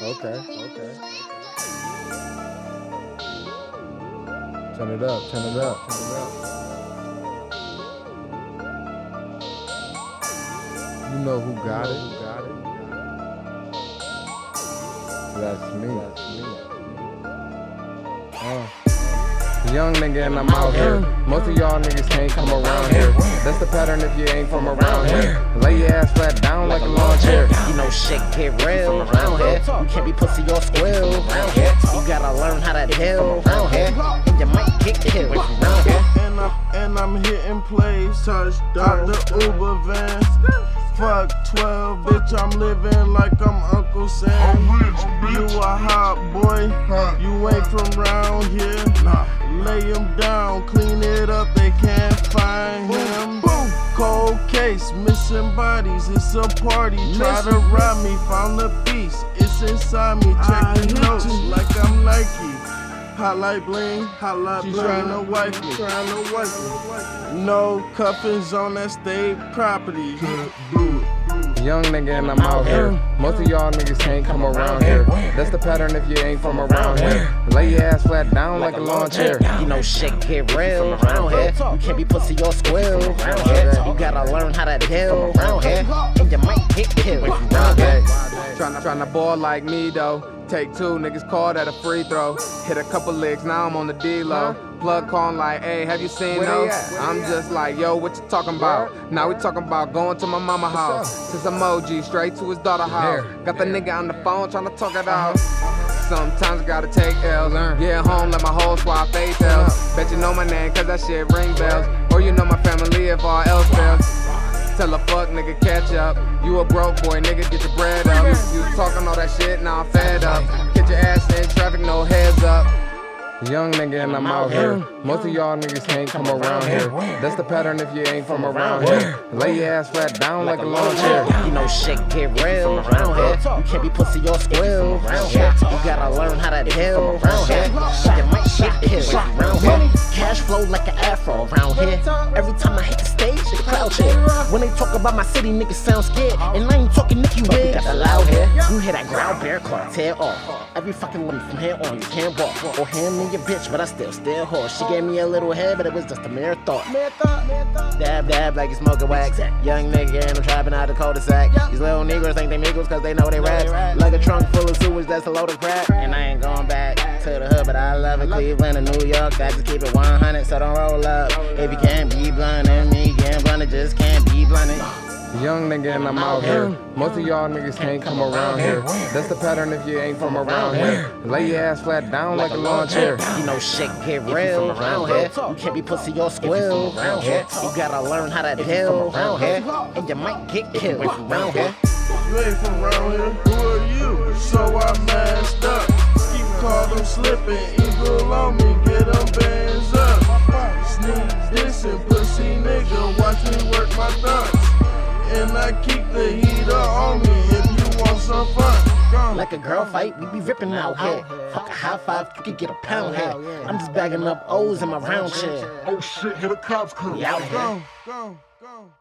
Okay. Okay. Turn it up. Turn it up. Turn it up. You know who got it? Who got it? That's me. That's me. Uh. Young nigga and I'm out here. Most of y'all niggas can't come around here. That's the pattern if you ain't from around here. Lay your ass flat down like a lawn chair. You know shit get real around here. You can't be pussy or squill around here. You gotta learn how to deal around here. And you might get killed around here. And I'm, and I'm hitting plays. Touchdown. the Uber van. Fuck 12, bitch, I'm living like I'm Uncle Sam. You a hot boy, you ain't from round here. Lay him down, clean it up, they can't find him. Boom. Cold case, missing bodies, it's a party. Try to rob me, found the beast, it's inside me. Check the notes like I'm Nike. Highlight bling, highlight bling. Trying to wife me, trying to wife me. No cuffings on that state property. Young nigga and I'm out here. Most of y'all niggas can't come around here. That's the pattern if you ain't from around here. Lay your ass flat down like a lawn chair. You know shit get real around here. You can't be pussy or squill around here. You gotta learn how to deal around here. Tryna, tryna ball like me though. Take two, niggas called at a free throw. Hit a couple licks, now I'm on the D-low. Plug calling like, hey, have you seen those? I'm just like, yo, what you talking about? Now we talking about going to my mama house. Since emoji, straight to his daughter house. Got the nigga on the phone trying to talk it out. Sometimes gotta take L's. Yeah, home, let my whole squad fade tails. Bet you know my name, cause that shit ring bells. Or you know my family if all else fails. Tell a fuck nigga catch up. You a broke boy, nigga, get your bread up. You was talking all that shit, now I'm fed up. Get your ass in traffic, no heads up. Young nigga and I'm out here. Most of y'all niggas can't come around here. That's the pattern if you ain't from around here. Lay your ass flat down like a lawn chair. You know shit get real around here. You can't be pussy or squill around here. You gotta learn how to deal around here. You might get killed around here. Cash flow like an afro around here. Every time I hit the stage, the crowd cheer. When they talk about my city, niggas sound scared. And I ain't talking Nicky Wig. Got the loud here. You hear that ground bear claw, tear off. Every fucking woman from here on, you can't walk. Or hand me your bitch, but I still still horse. She gave me a little head, but it was just a mere thought. Dab, dab, like you smoking wax. Young nigga, and I'm trapping out the cul-de-sac. These little niggas think they Migos cause they know they rats. Like a trunk full of sewage that's a load of crap. And I ain't going back to the hood, but I love it. Cleveland and New York, I just keep it 100, so don't roll up. If you can't be blunt, and just can't be blunted. Young nigga and I'm out here. Most of y'all niggas can't come around here. That's the pattern if you ain't from around here. Lay your ass flat down like a lawn chair. You know shit get real around here. You can't be pussy or squill around here. You gotta learn how to deal around here. And you might get killed around here. You ain't from around here. Who are you? So I masked up. Keep call them slipping. Like a girl fight, we be ripping out here. Fuck a high five, you could get a pound here. I'm just bagging up O's in my round chair. Oh shit, here the cops come. We out here. Go, go.